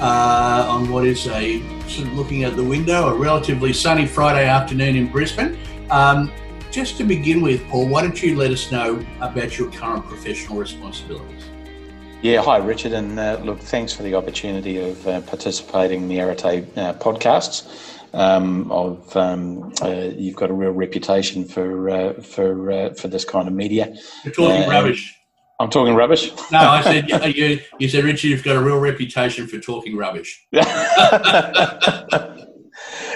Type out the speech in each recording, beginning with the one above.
uh, on what is a sort of looking out the window, a relatively sunny Friday afternoon in Brisbane. Um, just to begin with, Paul, why don't you let us know about your current professional responsibilities? Yeah, hi Richard, and uh, look, thanks for the opportunity of uh, participating in the Arete uh, podcasts. Um, of um, uh, you've got a real reputation for uh, for uh, for this kind of media. You're talking rubbish. I'm talking rubbish. No, I said you. You said Richard, you've got a real reputation for talking rubbish.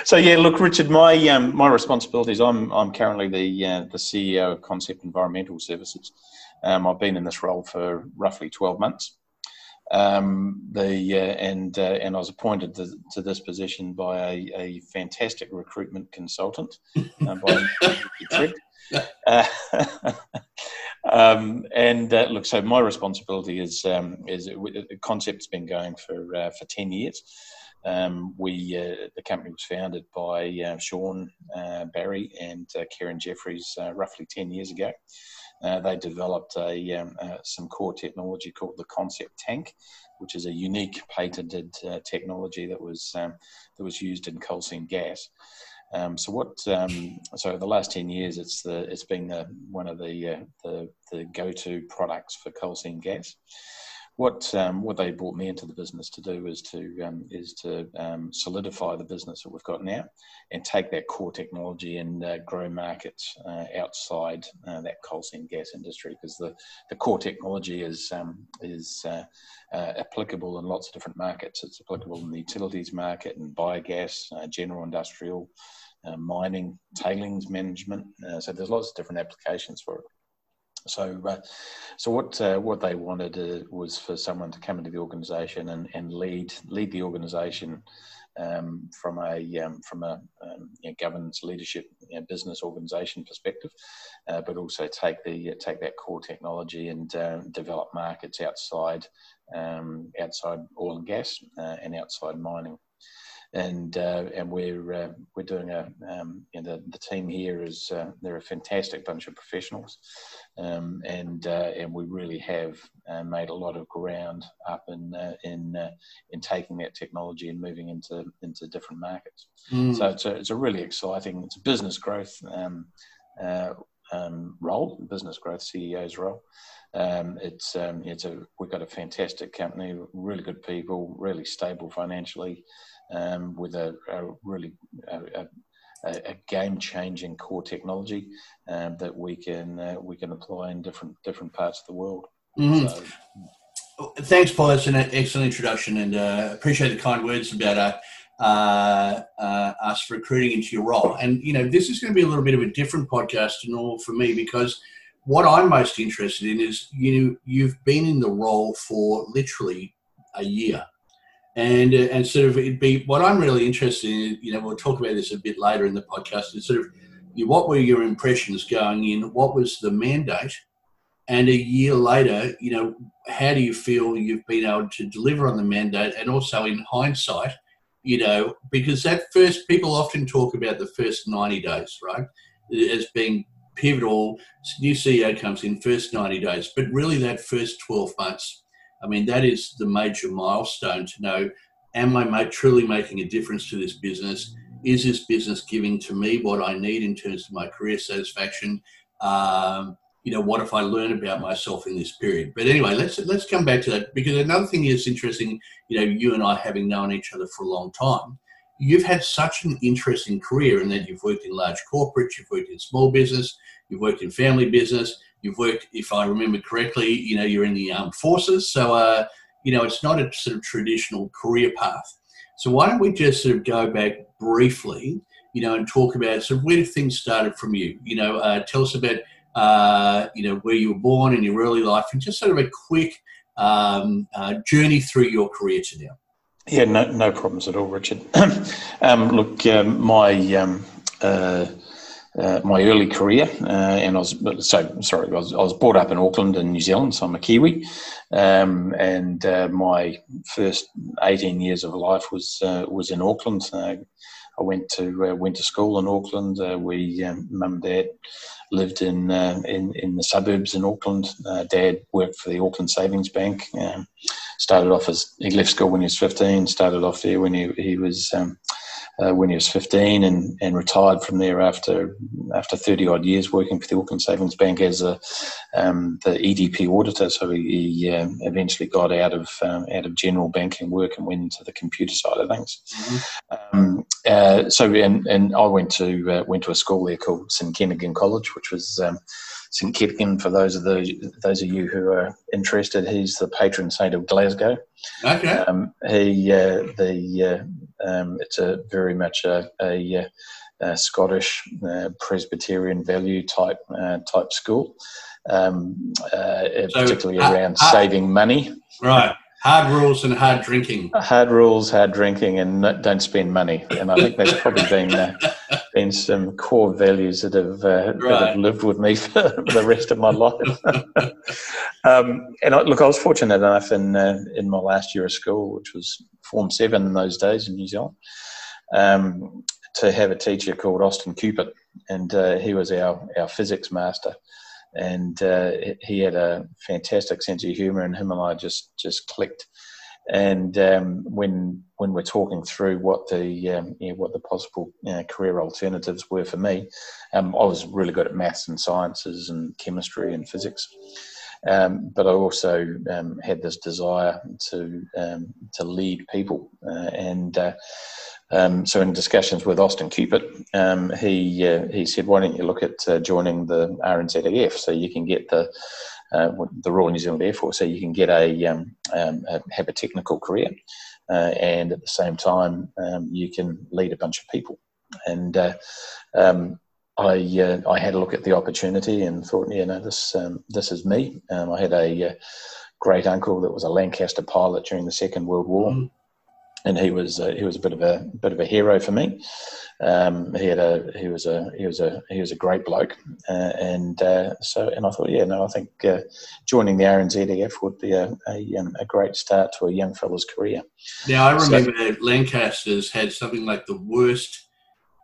so yeah, look, Richard, my um, my responsibilities. I'm I'm currently the uh, the CEO of Concept Environmental Services. Um, I've been in this role for roughly 12 months. Um, the uh, and uh, and I was appointed to, to this position by a, a fantastic recruitment consultant uh, by um, and uh, look, so my responsibility is um, is the concept's been going for uh, for ten years. Um, we uh, the company was founded by uh, Sean uh, Barry and uh, Karen Jeffries roughly ten years ago. they developed a, um, some core technology called the Concept Tank, which is a unique patented technology that was um, that was used in coal seam gas. Um, so what? Um, so the last ten years, it's the it's been the one of the uh, the, the go to products for coal seam gas. What um, what they brought me into the business to do is to um, is to um, solidify the business that we've got now, and take that core technology and uh, grow markets uh, outside uh, that coal seam gas industry because the, the core technology is um, is uh, uh, applicable in lots of different markets. It's applicable in the utilities market and biogas, general industrial uh, mining, tailings management. Uh, so there's lots of different applications for it. So, uh, so what uh, what they wanted uh, was for someone to come into the organisation and, and lead lead the organisation um, from a um, from a um, you know, governance, leadership, you know, business organisation perspective, uh, but also take the take that core technology and develop markets outside um, outside oil and gas and outside mining and uh, and we're uh, we're doing a um, you know, the, the team here is uh, they're a fantastic bunch of professionals, um, and uh, and we really have uh, made a lot of ground up in uh, in in taking that technology and moving into into different markets. Mm. So it's a it's a really exciting it's a business growth. Um, um, role, business growth CEO's role. Um, it's um, it's a we've got a fantastic company, really good people, really stable financially, um, with a, a really a, a game-changing core technology um, that we can uh, we can apply in different different parts of the world. Mm-hmm. So, Thanks, Paul. That's an excellent introduction, and uh, appreciate the kind words about uh, uh, uh, us recruiting into your role. And you know, this is going to be a little bit of a different podcast to normal for me because what I'm most interested in is you you've been in the role for literally a year and uh, and sort of it'd be what I'm really interested in. You know, we'll talk about this a bit later in the podcast. Is sort of you, what were your impressions going in? What was the mandate? And a year later, you know, how do you feel you've been able to deliver on the mandate? And also in hindsight, you know, because that first people often talk about the first 90 days, right, as being pivotal. New CEO comes in first 90 days, but really that first 12 months I mean, that is the major milestone to know am I truly making a difference to this business? Is this business giving to me what I need in terms of my career satisfaction? Um, you know, what if I learn about myself in this period? But anyway, let's let's come back to that because another thing is interesting. You know, you and I having known each other for a long time, you've had such an interesting career in that you've worked in large corporates, you've worked in small business, you've worked in family business, You've worked, if I remember correctly, you know, you're in the armed forces. So, uh, you know, it's not a sort of traditional career path. So why don't we just sort of go back briefly, you know, and talk about sort of where things started from you? You know, uh, tell us about, uh, you know, where you were born in your early life and just sort of a quick um, uh, journey through your career to now. Yeah, no, no problems at all, Richard. um, look, um, my um, uh, uh, my early career, uh, and I was so sorry. I was, I was brought up in Auckland in New Zealand, so I'm a Kiwi, um, and uh, my first 18 years of life was uh, was in Auckland. I went to uh, went to school in Auckland. we um, mum and dad lived in in in the suburbs in Auckland. dad worked for the Auckland Savings Bank. Um, started off as he left school when he was 15. Started off there when he he was um, uh, when he was 15 and, and retired from there after after 30 odd years working for the Auckland Savings Bank as a um, the EDP auditor. So he, he uh, eventually got out of um, out of general banking work and went into the computer side of things. Mm-hmm. Um, uh, so and, and I went to uh, went to a school there called St Kentigern College, which was um, St Kentigern, for those of the those of you who are interested, he's the patron saint of Glasgow. Okay. Um, he uh, the uh, um, it's a very much a, a, a Scottish uh, Presbyterian value type uh, type school, um, uh, so, particularly around saving money. Right. Hard rules and hard drinking. Hard rules, hard drinking, and don't spend money. And I think that's probably been uh, been some core values that have uh, right. that have lived with me for the rest of my life. um, and I, look, I was fortunate enough in uh, in my last year of school, which was Form Seven in those days in New Zealand, um, to have a teacher called Austin Cupid, and uh, he was our our physics master and uh, he had a fantastic sense of humour, and him and I just just clicked. And um, when when we're talking through what the um, what the possible you know, career alternatives were for me, um, I was really good at maths and sciences and chemistry and physics. Um, but I also um, had this desire to um, to lead people, uh, and uh, um, so in discussions with Austin Cupid, um, he uh, he said, "Why don't you look at uh, joining the RNZAF so you can get the uh, the Royal New Zealand Air Force, so you can get a, um, um a have a technical career, uh, and at the same time um, you can lead a bunch of people." And uh, um, I uh, I had a look at the opportunity and thought, yeah, know, this this is me. I had a great uncle that was a Lancaster pilot during the Second World War. Mm and he was uh, he was a bit of a bit of a hero for me. Um, he had a he was a he was a he was a great bloke, uh, and uh, so and I thought, yeah, no, I think uh, joining the RNZAF would be a a, um, a, great start to a young fellow's career. Now I remember so, Lancasters had something like the worst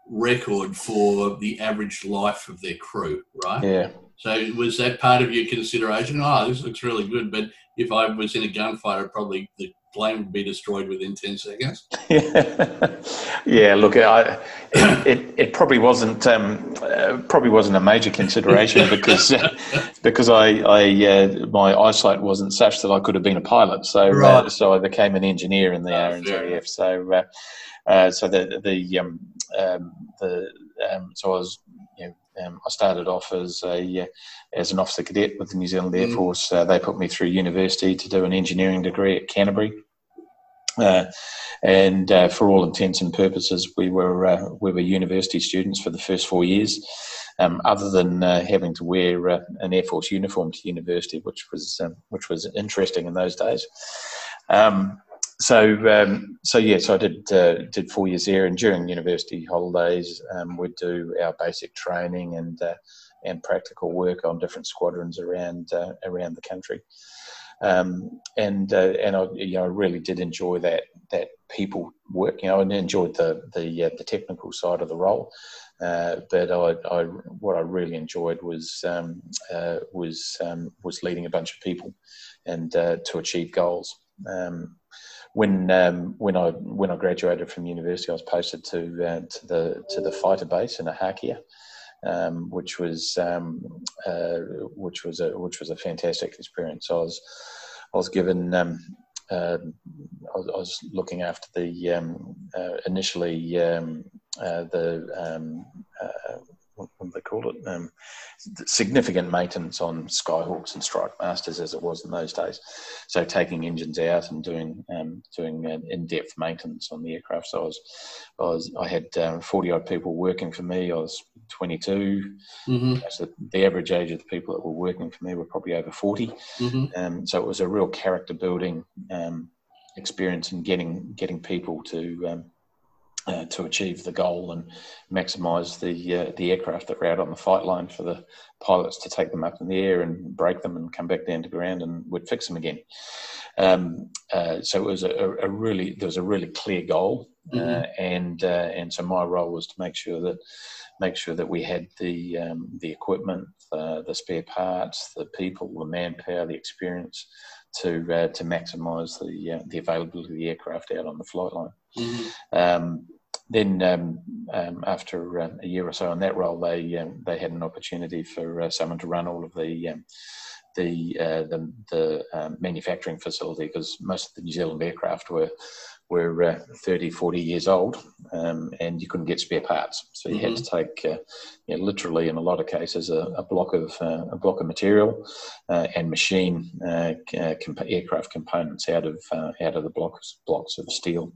record for the average life of their crew, right? Yeah. So was that part of your consideration? Oh, this looks really good, but if I was in a gunfight, I'd probably the plane would be destroyed within 10 seconds. yeah, look, I, it, it, it, probably wasn't um, uh, probably wasn't a major consideration because uh, because I, I uh, my eyesight wasn't such that I could have been a pilot. So uh, so I became an engineer in the oh, RNZAF. So uh, uh, so the the um, um, the um, so I was um, I started off as a as an officer cadet with the New Zealand Air mm. Force. Uh, they put me through university to do an engineering degree at Canterbury. Uh, and uh, for all intents and purposes, we were uh, we were university students for the first four years, um, other than uh, having to wear uh, an Air Force uniform to university, which was um, which was interesting in those days. Um, so um, so yeah, so I did uh, did four years there, and during university holidays, um, we'd do our basic training and and practical work on different squadrons around uh, around the country. Um, and uh, and I you know really did enjoy that that people work. You know, and enjoyed the the uh, the technical side of the role. Uh, but I, I, what I really enjoyed was um, uh, was um, was leading a bunch of people and uh, to achieve goals. Um, when um, when I when I graduated from university, I was posted to to the to the fighter base in Ohakea, um, which was um, uh, which was a which was a fantastic experience. I was I was given uh, I, was, I, was, looking after the um, uh, initially uh, the uh, what, they call it? Um, significant maintenance on Skyhawks and Strikemasters as it was in those days. So taking engines out and doing um, doing in-depth maintenance on the aircraft. So I was I was I had um, forty odd people working for me. I was twenty two. Mm-hmm. So the average age of the people that were working for me were probably over 40 mm-hmm. Um, so it was a real character building. Um, experience in getting getting people to um, uh, to achieve the goal and maximise the uh, the aircraft that were out on the flight line for the pilots to take them up in the air and break them and come back down to ground and would fix them again. Um, uh, so it was a, a, really there was a really clear goal, uh, mm-hmm. and uh, and so my role was to make sure that make sure that we had the um, the equipment, the spare parts, the people, the manpower, the experience to uh, to maximise the uh, the availability of the aircraft out on the flight line. Mm-hmm. Um, then um, um, after uh, a year or so in that role, they um, they had an opportunity for uh, someone to run all of the um, the uh, the, the um, manufacturing facility because most of the New Zealand aircraft were were uh, 30, 40 years old, um, and you couldn't get spare parts. So you mm-hmm. had to mm-hmm. take, uh, you know, literally, in a lot of cases, a, a block of uh, a block of material uh, and machine uh, uh, comp- aircraft components out of out of the blocks blocks of steel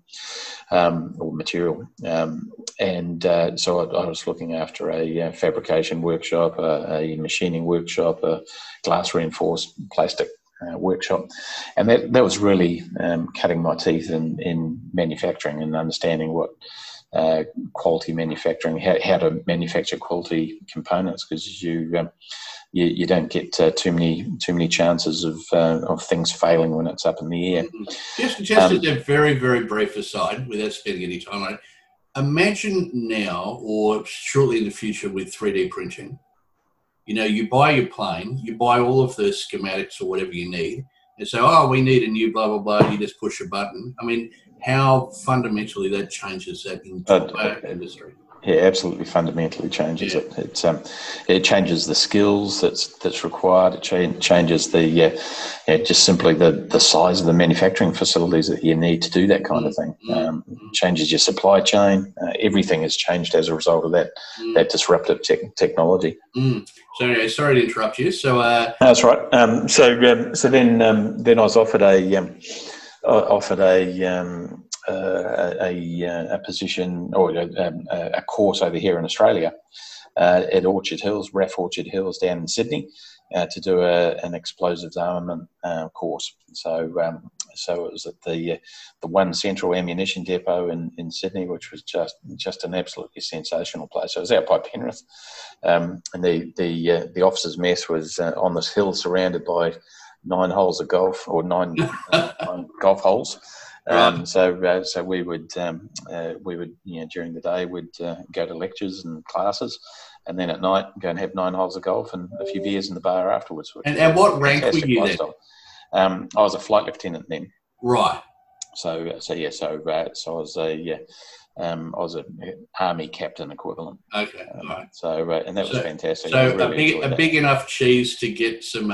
um, or material. Um, and so I, I, was looking after a fabrication workshop, a, a machining workshop, a glass reinforced plastic uh, workshop, and that that was really um, cutting my teeth in in manufacturing and understanding what. Uh, quality manufacturing, how, how to manufacture quality components, because you, um, you, you don't get uh, too many too many chances of uh, of things failing when it's up in the air. Mm-hmm. Just just um, as a very very brief aside, without spending any time on it, imagine now or shortly in the future with three D printing, you know, you buy your plane, you buy all of the schematics or whatever you need, and say, oh, we need a new blah blah blah. You just push a button. I mean, how fundamentally that changes that entire uh, industry yeah, absolutely fundamentally changes yeah. it. It um, it changes the skills that's that's required. It cha- changes the yeah, yeah, just simply the the size of the manufacturing facilities that you need to do that kind of thing. Mm-hmm. Um, changes your supply chain. Uh, everything has changed as a result of that mm. that disruptive te- technology. Mm. So sorry to interrupt you. So uh, that's right. Um, so um, so then um, then I was offered a um, offered a um, uh, a, a, position or a, um, a, course over here in Australia uh, at Orchard Hills, RAAF Orchard Hills down in Sydney. Uh, to do a, an explosives armament uh, course. So, um, so it was at the the one central ammunition depot in, in Sydney, which was just just an absolutely sensational place. So it was out by Penrith, um, and the the uh, the officers' mess was uh, on this hill surrounded by nine holes of golf or nine, nine golf holes. Um, so, uh, so we would um, uh, we would you know during the day we'd uh, go to lectures and classes, and then at night go and have nine holes of golf and a few beers in the bar afterwards. And, and what rank were you then? Um, I was a flight lieutenant then. Right. So, uh, so yeah, so uh, so I was a yeah, um, I was an army captain equivalent. Okay. Um, right. So, uh, and that so, was fantastic. So really a big a big enough cheese to get some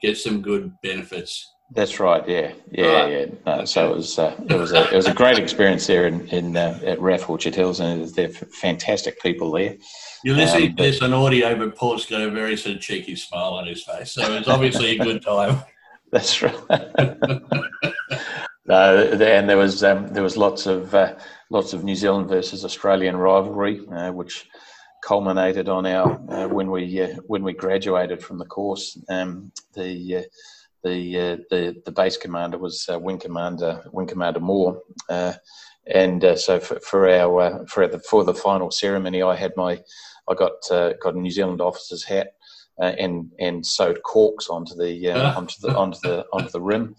get some good benefits. That's right. Yeah, yeah, right. yeah. No. So it was uh, it was a it was a great experience there in in uh, at RAAF Orchard Hills, and they're fantastic people there. You're listening um, to this on audio, but Paul's got a very sort of cheeky smile on his face, so it's obviously a good time. That's right. no, and there was um, there was lots of uh, lots of New Zealand versus Australian rivalry, uh, which culminated on our uh, when we uh, when we graduated from the course. Um, the the uh, the the base commander was uh, Wing Commander Wing Commander Moore, uh, and uh, so for, for our uh, for the for the final ceremony, I had my I got uh, got a New Zealand officer's hat. and and sewed corks onto the onto the onto the onto the rim,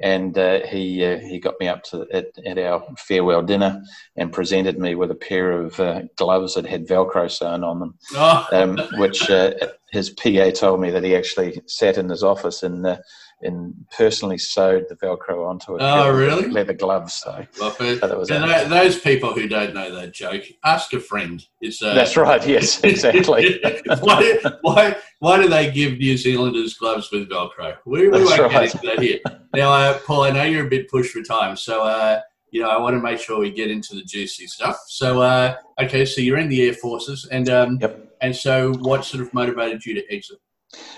and uh, he uh, he got me up to at, at, our farewell dinner and presented me with a pair of uh, gloves that had Velcro sewn on them, oh. um, which uh, his PA told me that he actually sat in his office and uh, and personally sewed the Velcro onto it. Oh, really? Leather gloves. So, well, for, so those people who don't know that joke, ask a friend. It's, uh, That's right. Yes, exactly. why, why, why do they give New Zealanders gloves with Velcro? We, we won't right. get into that here. Now, uh, Paul, I know you're a bit pushed for time, so uh, you know I want to make sure we get into the juicy stuff. So, uh, okay, so you're in the Air Forces, and um, yep. and so what sort of motivated you to exit?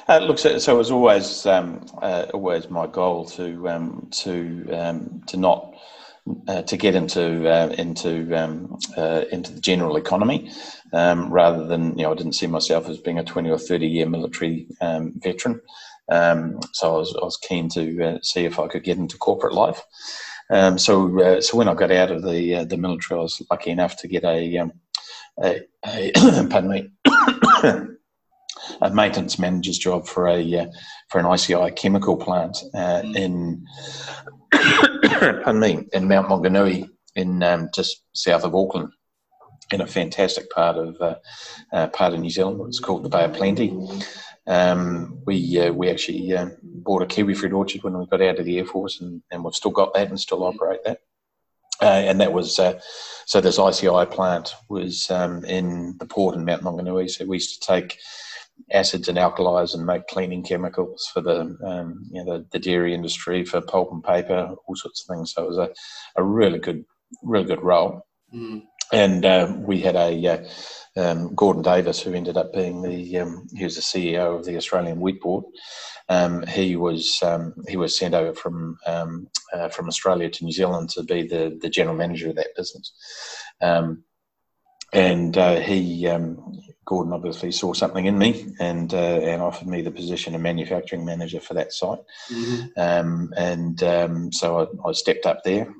Uh, look, so, so, it was always um, uh, always my goal to um, to um, to not uh, to get into uh, into um, uh, into the general economy, um, rather than you know I didn't see myself as being a twenty or thirty year military um, veteran. Um, so I was, I was keen to uh, see if I could get into corporate life. Um, so uh, so when I got out of the uh, the military, I was lucky enough to get a, um, a, a pardon me. a maintenance manager's job for a uh, for an ICI chemical plant uh, mm. in pardon me in Mount Maunganui in um, just south of Auckland in a fantastic part of uh, uh, part of New Zealand. It's called the Bay of Plenty. Um, we uh, we actually uh, bought a kiwi fruit orchard when we got out of the Air Force, and, and we've still got that and still operate that. Uh, and that was uh, so. This ICI plant was um, in the port in Mount Maunganui. So we used to take acids and alkalis and make cleaning chemicals for the um, you know the, the, dairy industry for pulp and paper, all sorts of things. So it was a, a really good really good role. Mm. And uh, we had a uh, um, Gordon Davis, who ended up being the um, he was the CEO of the Australian Wheat Board. Um, he was um, he was sent over from um, uh, from Australia to New Zealand to be the the general manager of that business. Um, and uh, he Gordon obviously saw something in me and uh, and offered me the position of manufacturing manager for that site. Mm-hmm. and so I, I, stepped up there.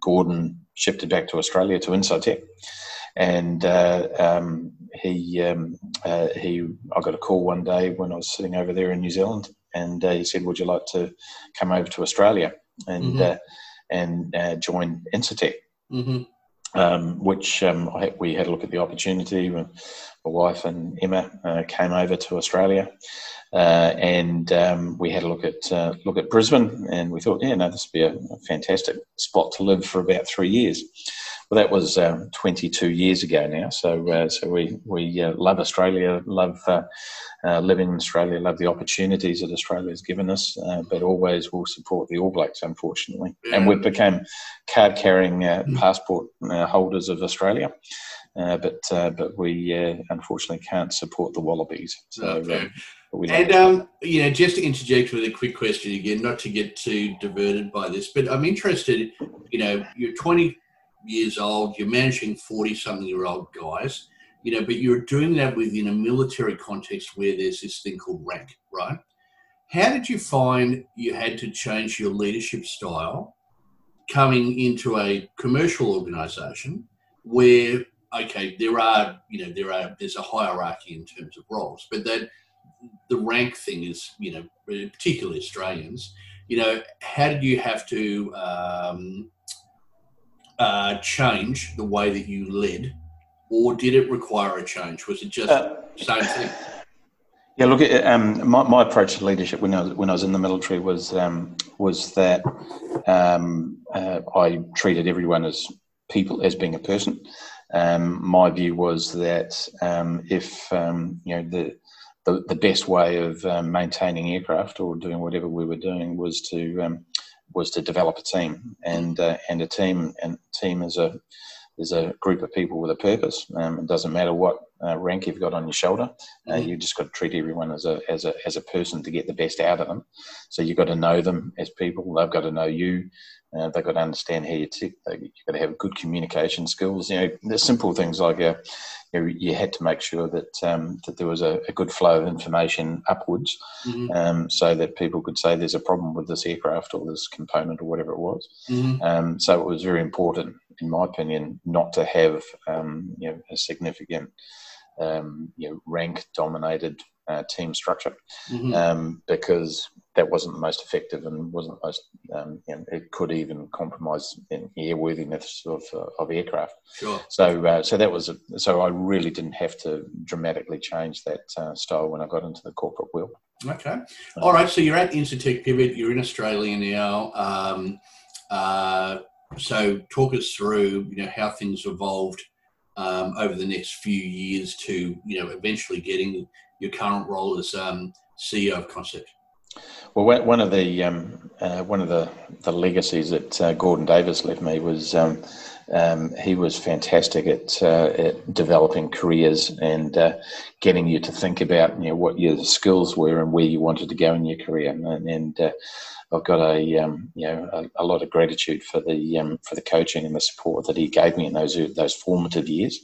Gordon shifted back to Australia to Incitec, and uh, um, he um, uh, he I got a call one day when I was sitting over there in New Zealand, and uh, he said, "Would you like to come over to Australia and mm-hmm. Uh, and uh, join Incitec?" Mm-hmm. Um, which um, I, we had a look at the opportunity. My wife and Emma uh, came over to Australia, uh, and um, we had a look at uh, look at Brisbane, and we thought, yeah, no, this would be a, fantastic spot to live for about three years. Well, that was um, 22 years ago now. So, uh, so we we uh, love Australia, love uh, living in Australia, love the opportunities that Australia has given us, but always will support the All Blacks, unfortunately. And we've become card carrying passport holders of Australia. Uh, but uh, but we uh, unfortunately can't support the Wallabies. So, okay. and um, you know, just to interject with a quick question again, not to get too diverted by this, but I'm interested. You know, you're 20 years old, you're managing 40 something year old guys. You know, but you're doing that within a military context where there's this thing called rank, right? How did you find you had to change your leadership style coming into a commercial organization where okay, there are you know there are there's a hierarchy in terms of roles, but that the rank thing is you know particularly Australians. You know, how did you have to um, uh, change the way that you led, or did it require a change? Was it just uh, same thing? Yeah, look, um, my, my approach to leadership when I was, when I was in the military was um, was that um, uh, I treated everyone as people as being a person. Um, my view was that um, if um, you know the, the, the best way of um, maintaining aircraft or doing whatever we were doing was to um, was to develop a team and uh, and a team and team is a is a group of people with a purpose. Um, it doesn't matter what uh, rank you've got on your shoulder. Uh, mm-hmm. You just got to treat everyone as a as a as a person to get the best out of them. So you've got to know them as people. They've got to know you. Uh, they've got to understand how you tick. You've got to have good communication skills. You know, the simple things like uh, you, know, you, had to make sure that um, that there was a, a, good flow of information upwards, mm-hmm. um, so that people could say there's a problem with this aircraft or this component or whatever it was. Mm-hmm. Um, so it was very important, in my opinion, not to have um, you know a significant um, you know rank dominated uh, team structure mm-hmm. um, because that wasn't the most effective and wasn't the most um, you know, it could even compromise in airworthiness of, uh, of aircraft. Sure. So uh, so that was a, so I really didn't have to dramatically change that uh, style when I got into the corporate world. Okay. All right so you're at Incitec Pivot you're in Australia now um, uh, so talk us through you know how things evolved um, over the next few years to you know eventually getting your current role as um, CEO of Concept? Well, one of the um, uh, one of the, the legacies that uh, Gordon Davis left me was um, um, he was fantastic at, uh, at developing careers and uh, getting you to think about you know what your skills were and where you wanted to go in your career. And, and uh, I've got a um, you know a, a, lot of gratitude for the um, for the coaching and the support that he gave me in those those formative years.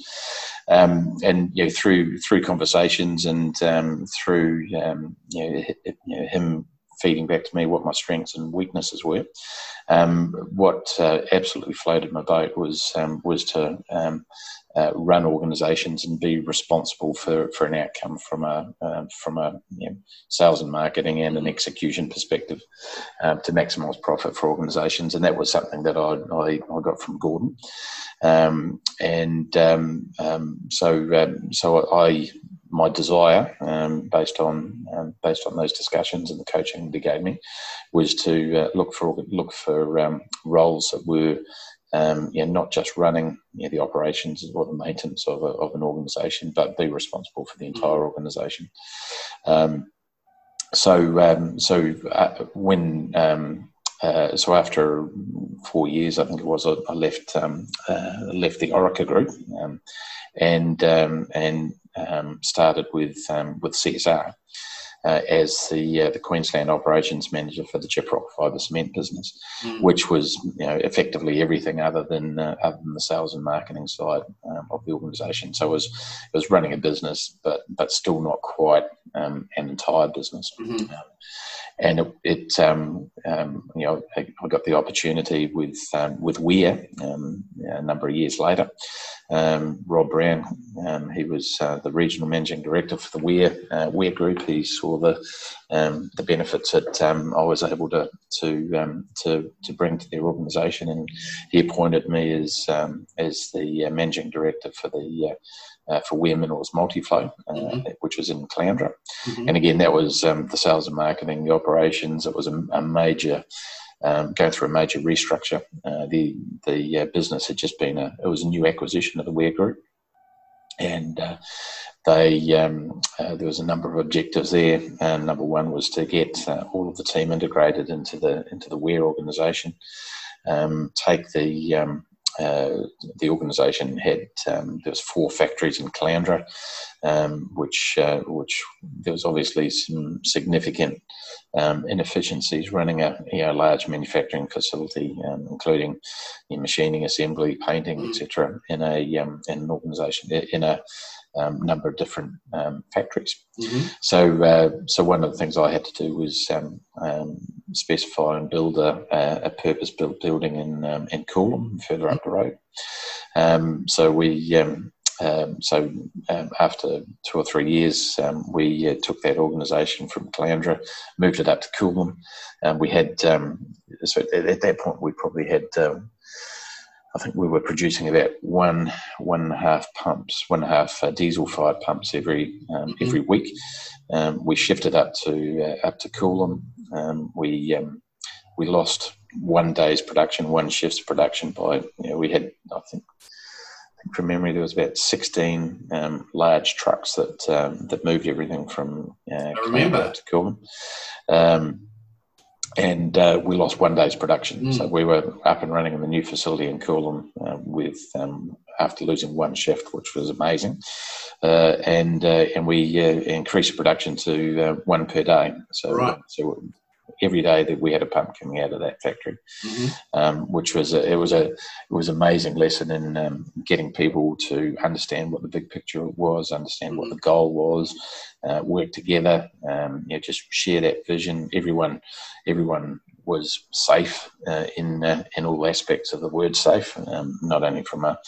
Um, and you know through through conversations and um, through um, you know, you know him feeding back to me what my strengths and weaknesses were. Um, what uh, absolutely floated my boat was um, was to um, uh, run organisations and be responsible for, for an outcome from a uh, from a you know, sales and marketing and an execution perspective um, to maximise profit for organisations, and that was something that I I, I got from Gordon, um, and so so I my desire, um, based on um, based on those discussions and the coaching they gave me, was to uh, look for look for um, roles that were um, you know, not just running you know, the operations or the maintenance of, a, of an organisation, but be responsible for the entire organisation. Um, so um, so uh, when uh, so after four years, I think it was, I, I left um, uh, left the Orica group, um, and um, and um, started with um, with CSR uh, as the uh, the Queensland operations manager for the Gyprock fibre cement business, mm. which was you know effectively everything other than uh, other than the sales and marketing side um, of the organisation. So it was it was running a business, but but still not quite um, an entire business. Mm-hmm. And it, it um, um, you know, I, got the opportunity with um, with Weir um, a number of years later. Um, Rob Brown, um, he was uh, the regional managing director for the Weir uh, Weir Group. He saw the the benefits that I was able to to to to bring to their organisation, and he appointed me as as the uh, managing director for the uh, for Weir Minerals Multiflow, uh, mm-hmm. which was in Caloundra. Mm-hmm. And again, that was um, the sales and marketing, the operations. It was a, a major, um, going through a major restructure. Uh, the the uh, business had just been a, it was a new acquisition of the Weir Group. And uh, they um, uh, there was a number of objectives there. number one was to get all of the team integrated into the into the Weir organisation, um, take the um, uh, the organisation had um, there was four factories in Caloundra, um, which uh, which there was obviously some significant um, inefficiencies running a you know, large manufacturing facility, um, including machining, assembly, painting, etc. In a um, in an organisation in a um, number of different um, factories. Mm-hmm. So, uh, so one of the things I had to do was um, um specify and build a, a purpose-built building in um, in Coolum, further up the road. Um, so we. so after two or three years, we uh, took that organisation from Caloundra, moved it up to Coolum. And we had so at, at, that point we probably had I think we were producing about one one and a half pumps, one and a half uh, diesel fired pumps every um, mm-hmm. every week. Um, we shifted up to uh, up to Coolum. Um, we um, we lost one day's production, one shift's production by you know we had I think. I think from memory, there was about 16 um, large trucks that um, that moved everything from uh, to Coolum and uh, we lost one day's production. Mm. So we were up and running in the new facility in Coolum uh, with um, after losing one shift, which was amazing, uh, and uh, and we uh, increased production to uh, one per day. So right. so every day that we had a pump coming out of that factory, mm-hmm. um, which was a, it was a it was amazing lesson in um, getting people to understand what the big picture was, understand mm-hmm. what the goal was, uh, work together, um, you know, just share that vision. Everyone, everyone was safe uh, in uh, in all aspects of the word safe, um, not only from a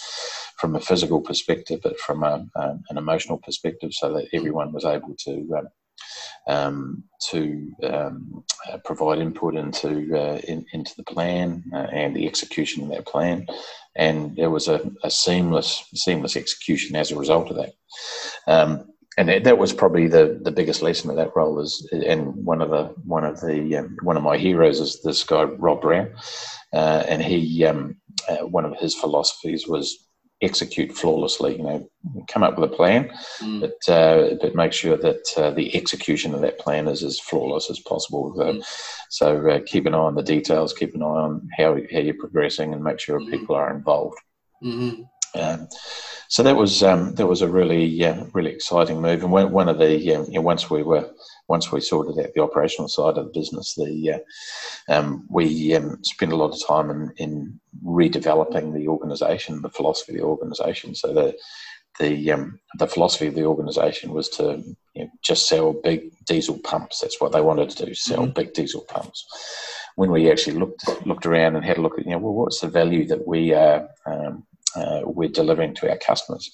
from a physical perspective, but from a, um, an emotional perspective, so that everyone was able to um, um, to um, uh, provide input into uh, in, into the plan uh, and the execution of that plan, and there was a, a, seamless seamless execution as a result of that. Um, and that was probably the, the biggest lesson of that role is, and one of the one of the um, one of my heroes is this guy Rob Brown, uh, and he um, uh, one of his philosophies was execute flawlessly. You know, come up with a plan, Mm. but uh, but make sure that uh, the execution of that plan is as flawless as possible. Mm. So uh, keep an eye on the details, keep an eye on how how you're progressing, and make sure Mhm. people are involved. hmm Um, so that was um, that was a really uh, really exciting move, and one, one of the um, you know, once we were once we sorted out the operational side of the business, the uh, um, we um, spent a lot of time in, in redeveloping the organisation, the philosophy of the organisation. So the the um, the philosophy of the organisation was to you know, just sell big diesel pumps. That's what they wanted to do: sell Mhm. big diesel pumps. When we actually looked looked around and had a look at you know well, what's the value that we are um, uh, we're delivering to our customers.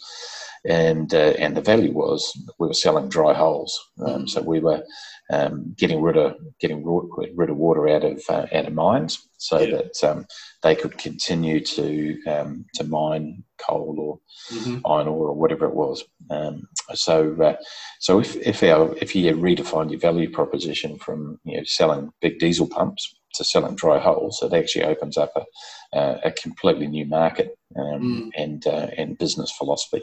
And uh, and the value was we were selling dry holes, um, Mhm. so we were um, getting rid of getting rid rid of water out of uh, out of mines, so Yeah. that um, they could continue to um, to mine coal or hmm iron ore or whatever it was. Um, so, uh, so if if our if you redefine your value proposition from you know selling big diesel pumps to selling dry holes, it actually opens up a a, a completely new market um, Mm. and uh, and business philosophy.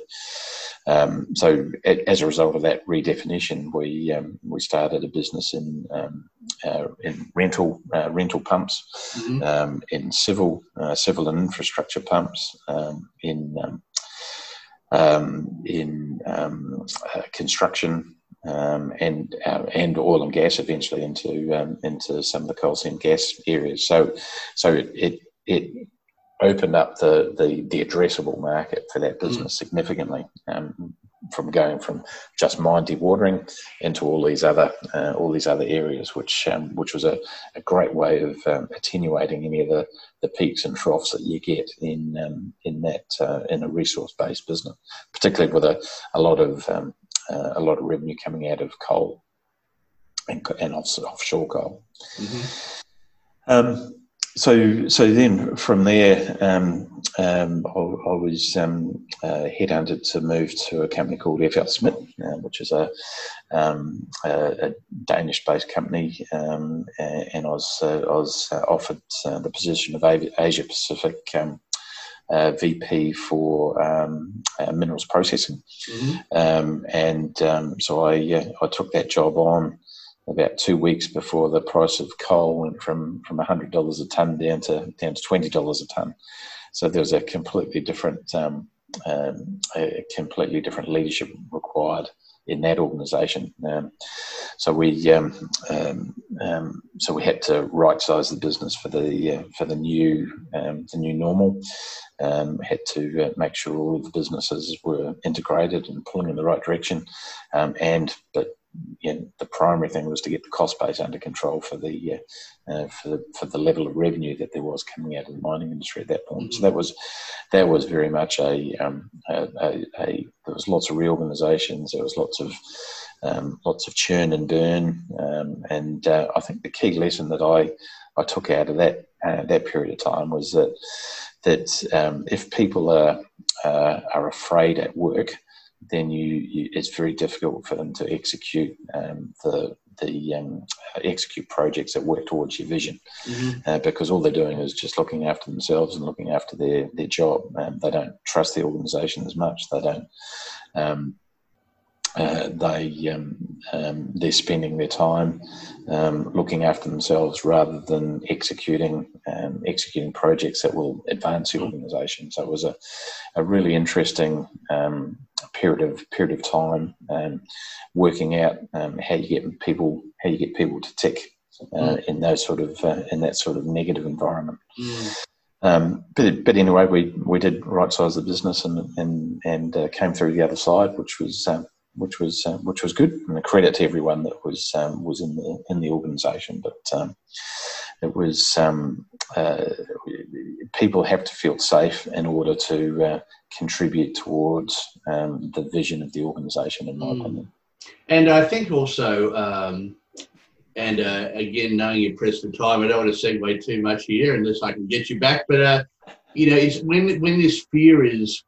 Um, so, as a result of that redefinition, we um, we started a business in um, uh, in rental uh, rental pumps hmm um, in civil, uh, civil and infrastructure pumps, um, in um, um, in um, uh, construction, um, and uh, and oil and gas eventually into um, into some of the coal seam gas areas. So so it it, it opened up the, the the addressable market for that business significantly. Um, from going from just mine dewatering into all these other uh, all these other areas, which um, which was a, a great way of um, attenuating any of the, the peaks and troughs that you get in um, in that uh, in a resource based business, particularly with a, a lot of um, uh, a lot of revenue coming out of coal and, and off, offshore coal. hmm Um, so, so then from there, um, um, I, I was um, uh, headhunted to move to a company called FLSmidth, uh, which is a, um, a, a Danish-based company, um, and I was uh, I was uh, offered uh, the position of Asia Pacific um, uh, VP for um, uh, minerals processing hmm um, and um, so I uh, I took that job on about two weeks before the price of coal went from from hundred dollars a ton down to down to twenty dollars a ton. So there was a completely different um, um, a completely different leadership required in that organisation. Um, so we um, um, um, so we had to right size the business for the uh, for the new um, the new normal. Um, had to uh, make sure all of the businesses were integrated and pulling in the right direction, and but you know, the primary thing was to get the cost base under control for the uh, uh, for the for the level of revenue that there was coming out of the mining industry at that point. So that was that was very much a, um, a, a, a there was lots of reorganisations. There was lots of um, lots of churn and burn, um, and uh, I think the key lesson that I I took out of that uh, that period of time was that that um, if people are uh, are afraid at work, then you, you, it's very difficult for them to execute um, the the um, execute projects that work towards your vision hmm uh, because all they're doing is just looking after themselves and looking after their their job. Um, they don't trust the organisation as much. They don't. Uh, they um, um, they're spending their time um, looking after themselves rather than executing um, executing projects that will advance the organisation. So it was a, a really interesting um, period of period of time um, working out um, how you get people how you get people to tick uh, in those sort of uh, in that sort of negative environment. mm Um, but but anyway, we we did right size the business and and and uh, came through the other side, which was um, which was uh, which was good, and a credit to everyone that was um, was in the in the organisation. But um, it was um, uh, people have to feel safe in order to uh, contribute towards um, the vision of the organisation, in my Mm. opinion. And I think also, um, and uh, again, knowing you press the time, I don't want to segue too much here unless I can get you back. But uh, you know, it's when when this fear is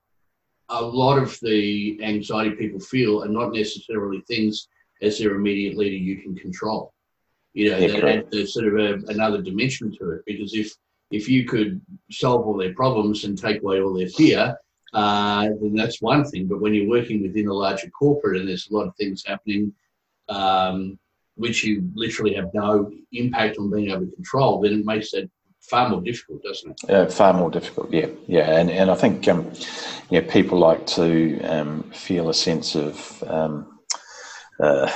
a lot of the anxiety people feel are not necessarily things as their immediate leader you can control. You know, Yeah, that, sort of a, another dimension to it because if if you could solve all their problems and take away all their fear, uh, then that's one thing. But when you're working within a larger corporate and there's a lot of things happening, um, which you literally have no impact on being able to control, then it makes it far more difficult, doesn't it? Uh, far more difficult, yeah, yeah, and and I think um, yeah, people like to um, feel a sense of, um, uh,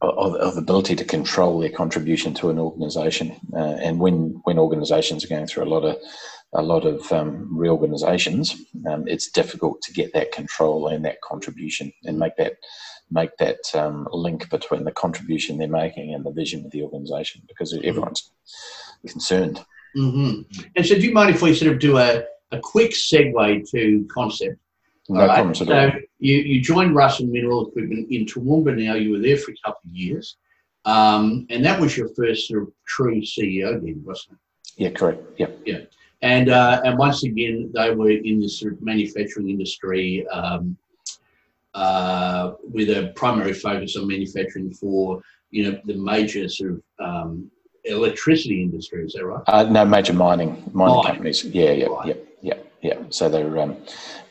of, of ability to control their contribution to an organisation, uh, and when when organisations are going through a lot of a lot of um, reorganisations, um, it's difficult to get that control and that contribution and make that make that um, link between the contribution they're making and the vision of the organisation because everyone's concerned. Mm-hmm. And so, do you mind if we sort of do a, a quick segue to concept? No right? problems at so all. You, you joined Russell Mineral Equipment in Toowoomba now. You were there for a couple of years. Um, and that was your first sort of true CEO then, wasn't it? Yeah, correct. Yeah. Yeah. And, uh, and once again, they were in the sort of manufacturing industry um, uh, with a primary focus on manufacturing for you know the major sort of um, electricity industry. Is that right? Uh, no, major mining mining companies. Yeah, yeah, right. yeah, yeah, yeah. So they're um,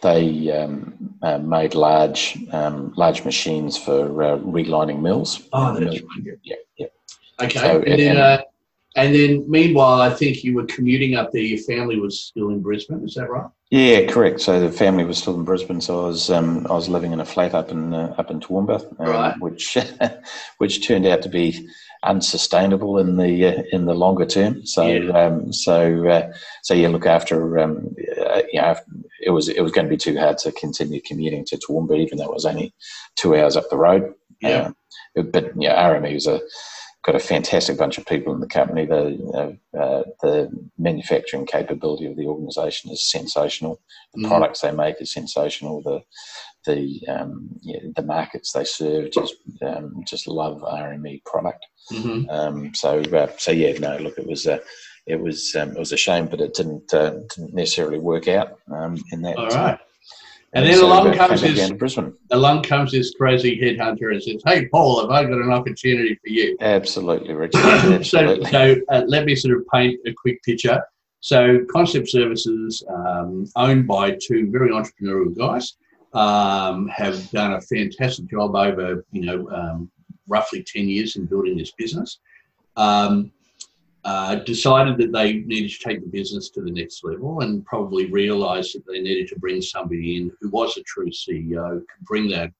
they um, uh, made large um, large machines for uh, relining mills. Oh, that's right. Yeah, yeah. Okay, so, and, then, uh, and then meanwhile, I think you were commuting up there. Your family was still in Brisbane. Is that right? Yeah, correct. So the family was still in Brisbane, so I was um, I was living in a flat up in uh, up in Toowoomba, um, right. which which turned out to be unsustainable in the uh, in the longer term. So yeah. um, so uh, so yeah, look after um, uh, you know it was it was going to be too hard to continue commuting to Toowoomba, even though it was only two hours up the road. Yeah, uh, but yeah, RME was a got a fantastic bunch of people in the company. The you know, uh, the manufacturing capability of the organisation is sensational. The mm. products they make is sensational. The the um, yeah, the markets they serve just um, just love RME product. Mm-hmm. Um, so uh, so yeah, no, look, it was a it was um, it was a shame, but it didn't uh, didn't necessarily work out um, in that. All right. And, then so along comes this along comes this crazy headhunter and says, "Hey, Paul, have I got an opportunity for you?" Absolutely, Richard. Absolutely. so, so uh, let me sort of paint a quick picture. So, Concept Services, um, owned by two very entrepreneurial guys, um, have done a fantastic job over, you know, um, roughly 10 years in building this business. Um, uh, decided that they needed to take the business to the next level and probably realised that they needed to bring somebody in who was a true CEO, could bring that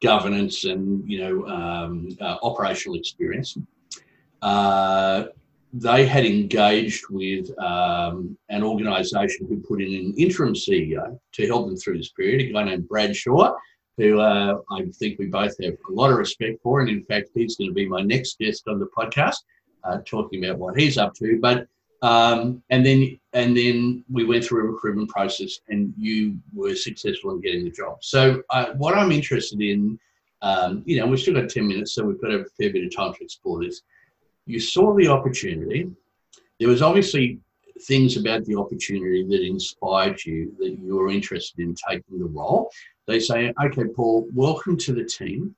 governance and you know um, uh, operational experience. Uh, they had engaged with um, an organisation who put in an interim CEO to help them through this period, a guy named Brad Shaw, who uh, I think we both have a lot of respect for. And in fact, he's going to be my next guest on the podcast, uh, talking about what he's up to. But um, and then and then we went through a recruitment process, and you were successful in getting the job. So uh, what I'm interested in, um, you know, we've still got ten minutes, so we've got a fair bit of time to explore this you saw the opportunity. There was obviously things about the opportunity that inspired you that you were interested in taking the role. They say, okay, Paul, welcome to the team.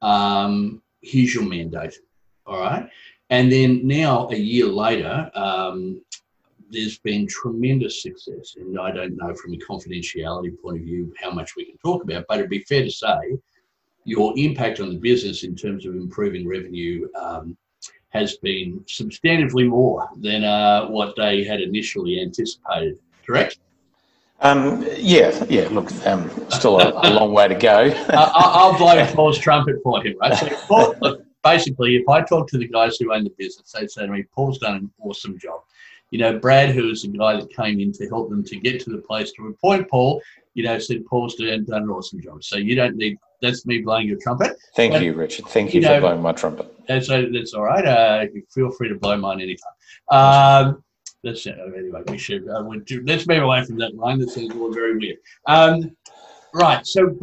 Um, here's your mandate. All right. And then now, a year later, um, there's been tremendous success. And I don't know from a confidentiality point of view how much we can talk about, but it'd be fair to say your impact on the business in terms of improving revenue um, has been substantively more than uh, what they had initially anticipated. Correct? Um, yeah, yeah. Look, um, still a, a, long way to go. uh, I'll blow Paul's trumpet for him, right? So, Paul, look, basically, if I talk to the guys who own the business, they say to me, "Paul's done an awesome job." You know, Brad, who is the guy that came in to help them to get to the place to appoint Paul, you know, said Paul's done, done an awesome job. So you don't need that's me blowing your trumpet. Thank but, you, Richard. Thank you, you for know, blowing my trumpet. That's that's all right. Uh, feel free to blow mine anytime. Um, that's uh, anyway. We should uh, we do, let's move away from that line. That sounds all very weird. Um, right. So,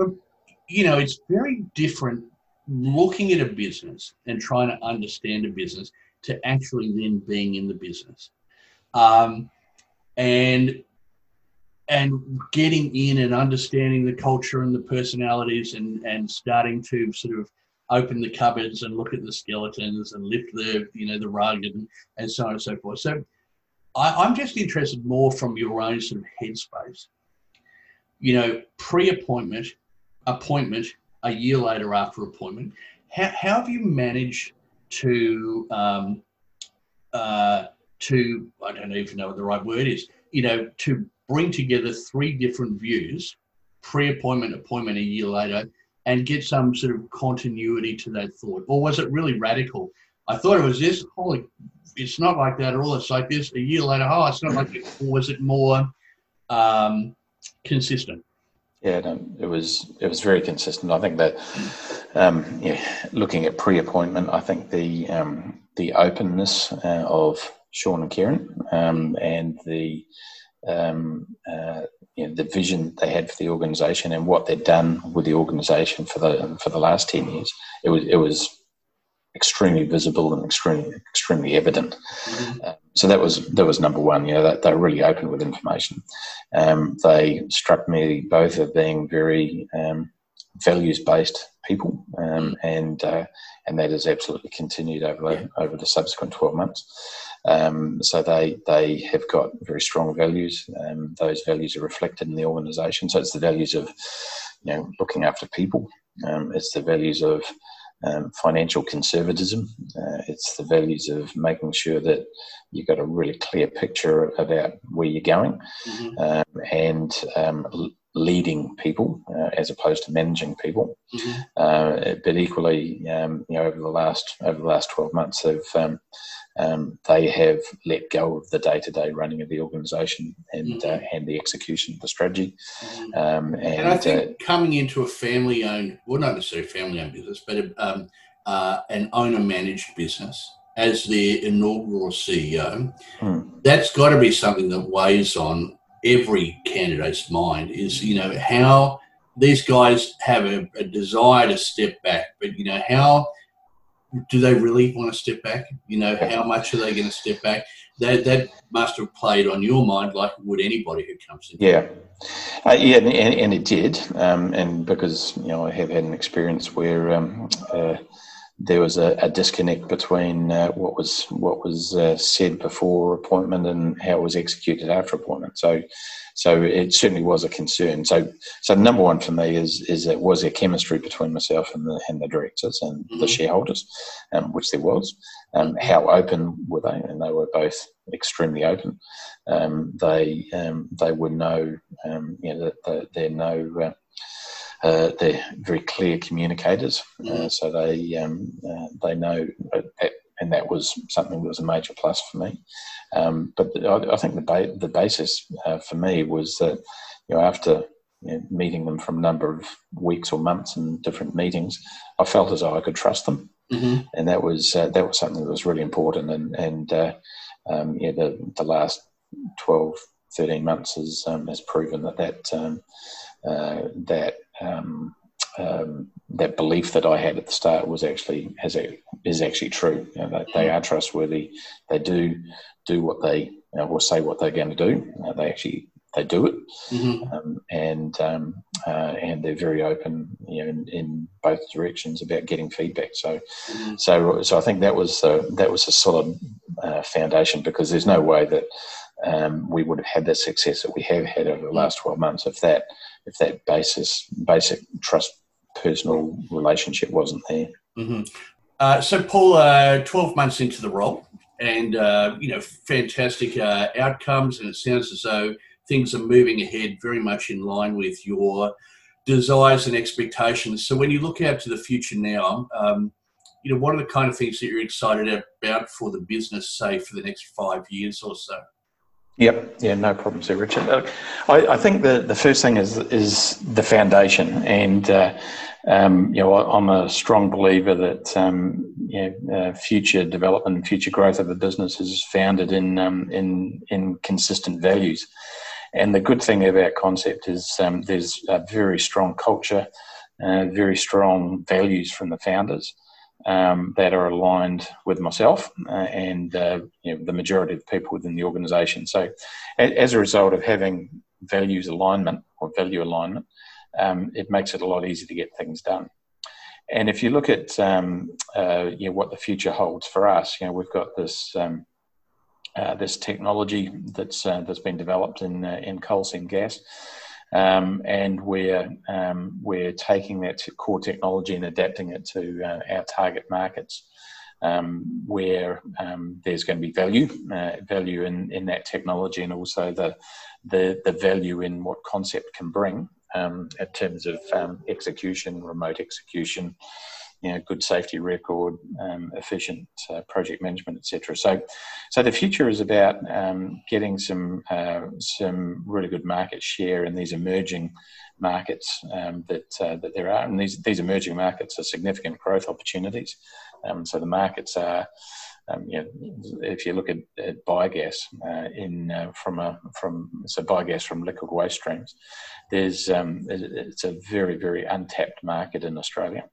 you know, it's very different looking at a business and trying to understand a business to actually then being in the business. Um, and and getting in and understanding the culture and the personalities and, and starting to sort of open the cupboards and look at the skeletons and lift the you know the rug and, and so on and so forth. So I, I'm just interested more from your own sort of headspace. you know, pre-appointment, appointment, a year later after appointment. How, how have you managed to um, uh, to I don't even know what the right word is. You know, to bring together three different views, pre-appointment, appointment a year later, and get some sort of continuity to that thought, or was it really radical? I thought it was this. Holy, it's not like that at all. It's like this. A year later, oh, it's not like it. Or was it more um, consistent? Yeah, no, it was it was very consistent. I think that um, yeah, looking at pre-appointment, I think the um, the openness uh, of Sean and Karen um, and the um, uh, you know, the vision they had for the organisation and what they'd done with the organisation for the for the last ten years. It was it was extremely visible and extremely extremely evident. Mm-hmm. Uh, so that was that was number one. You know, that they're really open with information. Um, they struck me both as being very um, values based people, um, and uh, and that has absolutely continued over yeah. over the subsequent twelve months. Um, so they they have got very strong values. Um, those values are reflected in the organisation. So it's the values of you know looking after people. Um, it's the values of um, financial conservatism. Uh, it's the values of making sure that you've got a really clear picture about where you're going mm-hmm. um, and um, leading people uh, as opposed to managing people. Mm-hmm. Uh, but equally, um, you know, over the last over the last twelve months, they've um, um, they have let go of the day-to-day running of the organisation and mm-hmm. uh, and the execution of the strategy. Mm-hmm. Um, and, and, I think uh, coming into a family-owned, well, not necessarily family-owned business, but a, um, uh, an owner-managed business as the inaugural CEO, hmm. that's got to be something that weighs on every candidate's mind. Is you know how these guys have a, a desire to step back, but you know how do they really want to step back? You know, how much are they going to step back? That that must have played on your mind, like would anybody who comes in. Yeah, uh, yeah, and, and, it did, um, and because you know I have had an experience where um, uh, there was a, a disconnect between uh, what was what was uh, said before appointment and how it was executed after appointment. So so it certainly was a concern. So, so number one for me is is that was there chemistry between myself and the and the directors and mm-hmm. the shareholders, um, which there was. Um, how open were they? And they were both extremely open. Um, they um, they were no, um, you know, that they're no. Uh, uh, they're very clear communicators, uh, mm-hmm. so they um, uh, they know and that was something that was a major plus for me. Um, but I, I, think the ba- the basis uh, for me was that you know after you know, meeting them from a number of weeks or months and different meetings, I felt as though I could trust them, mm-hmm. and that was uh, that was something that was really important. And and uh, um, yeah, the the last 12, 13 months has um, has proven that that um, uh, that um, um, that belief that I had at the start was actually has a, is actually true. You know, they, they, are trustworthy. They do do what they you know, or say what they're going to do. Uh, they actually they do it, mm-hmm. um, and um, uh, and they're very open, you know, in, in, both directions about getting feedback. So, mm-hmm. so so I think that was uh, that was a solid uh, foundation because there's no way that um, we would have had the success that we have had over the last 12 months if that if that basis basic trust personal relationship wasn't there. Mm-hmm. Uh, so, Paul, uh, 12 months into the role, and uh, you know, fantastic uh, outcomes, and it sounds as though things are moving ahead very much in line with your desires and expectations. So, when you look out to the future now, um, you know, what are the kind of things that you're excited about for the business, say, for the next five years or so? Yep. Yeah. No problems there, Richard. I, I, think the, the first thing is is the foundation, and uh, um, you know I'm a strong believer that um, you know, uh, future development and future growth of a business is founded in um, in in consistent values. And the good thing of our concept is um, there's a very strong culture, uh, very strong values from the founders um, that are aligned with myself uh, and uh, you know, the majority of people within the organisation. So, as a result of having values alignment or value alignment, um, it makes it a lot easier to get things done. And if you look at um, uh, you know, what the future holds for us, you know, we've got this um, uh, this technology that's uh, that's been developed in uh, in coal seam gas. Um, and we're um, we're taking that core technology and adapting it to uh, our target markets, um, where um, there's going to be value, uh, value in, in that technology, and also the the the value in what concept can bring um, in terms of um, execution, remote execution, you know, good safety record, um, efficient uh, project management, etc. So, so the future is about um, getting some uh, some really good market share in these emerging markets um, that uh, that there are, and these these emerging markets are significant growth opportunities. Um, so the markets are. Um, you know, if you look at, at biogas uh, in uh, from a from so biogas from liquid waste streams, there's um, it's a very very untapped market in Australia.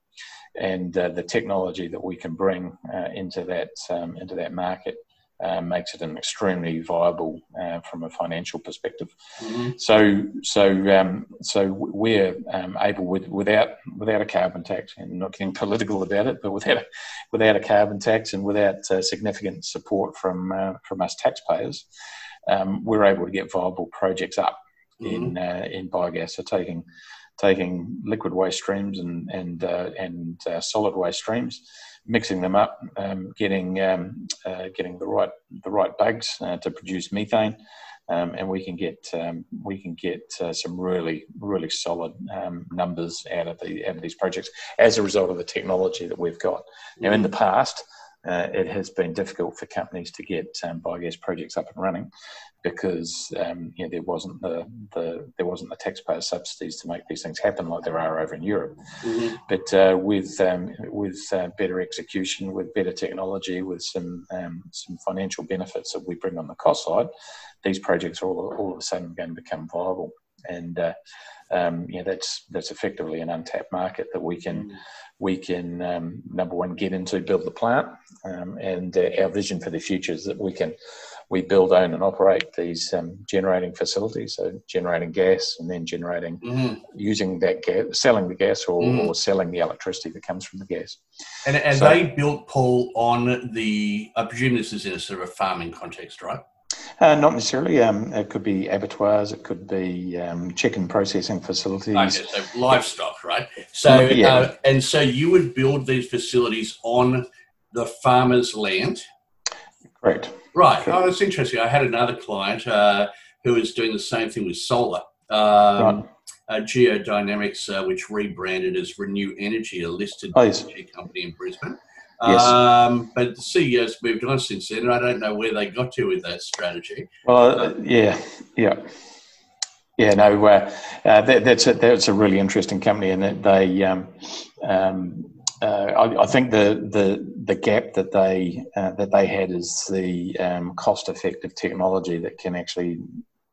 And uh, the technology that we can bring uh, into that um, into that market uh, makes it an extremely viable uh, from a financial perspective. Mm-hmm. So so um, so we're um, able with without without a carbon tax and not getting political about it, but without a, without a carbon tax and without uh, significant support from uh, from us taxpayers, um, we're able to get viable projects up mm-hmm. in in biogas. So taking taking liquid waste streams and and uh, and uh, solid waste streams, mixing them up, um, getting um, uh, getting the right the right bugs uh, to produce methane, um, and we can get um, we can get uh, some really really solid um, numbers out of the out of these projects as a result of the technology that we've got. Now, in the past. Uh, it has been difficult for companies to get um, biogas projects up and running because um, you know, there wasn't the, the there wasn't the taxpayer subsidies to make these things happen like there are over in Europe. Mm-hmm. But uh, with um, with uh, better execution, with better technology, with some um, some financial benefits that we bring on the cost side, these projects are all, all of a sudden going to become viable. And uh, um, you know, that's that's effectively an untapped market that we can mm-hmm. we can um, number one get into, build the plant, um, and uh, our vision for the future is that we can we build, own, and operate these um, generating facilities. So generating gas and then generating mm-hmm. using that gas, selling the gas, or, mm-hmm. or, selling the electricity that comes from the gas. And, and so, they built Paul on the. I presume this is in a sort of a farming context, right? Uh, not necessarily. Um, it could be abattoirs. It could be um, chicken processing facilities. Okay, so livestock, right? So yeah. Uh, and so you would build these facilities on the farmer's land. Correct. Right. Oh, that's interesting. I had another client uh, who was doing the same thing with solar. Um, right. Uh, Geodynamics, uh, which rebranded as ReNu Energy, a listed oh, yes. energy company in Brisbane. Yes. Um, but the CEO's moved on since then. and I don't know where they got to with that strategy. Well, uh, yeah, yeah. Yeah, no, uh, uh, that, that's a, that's a really interesting company, and they um, um, uh, I, I, think the, the the gap that they uh, that they had is the um, cost effective technology that can actually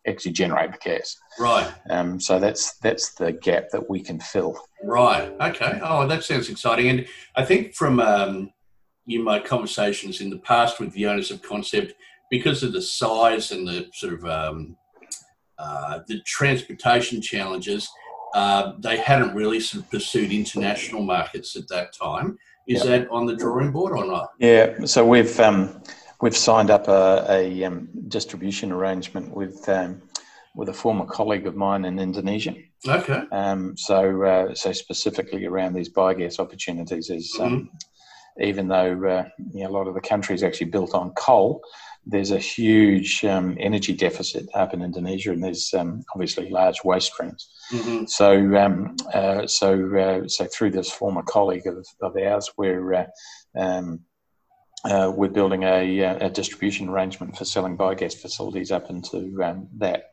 actually generate the gas. Right. Um, so that's that's the gap that we can fill. Right. Okay. Oh, that sounds exciting. And I think from um, in my conversations in the past with the owners of Concept, because of the size and the sort of um, uh, the transportation challenges, uh, they hadn't really sort of pursued international markets at that time. Is yep. that on the drawing board or not? Yeah, so we've um, we've signed up a, a um, distribution arrangement with um, with a former colleague of mine in Indonesia. Okay. Um, so uh, so specifically around these biogas opportunities is um, mm-hmm. even though uh, you know, a lot of the country is actually built on coal, there's a huge um, energy deficit up in Indonesia, and there's um, obviously large waste streams. Mm-hmm. So, um, uh, so, uh, so through this former colleague of, of ours, we're uh, um, uh, we're building a, uh, a, distribution arrangement for selling biogas facilities up into um, that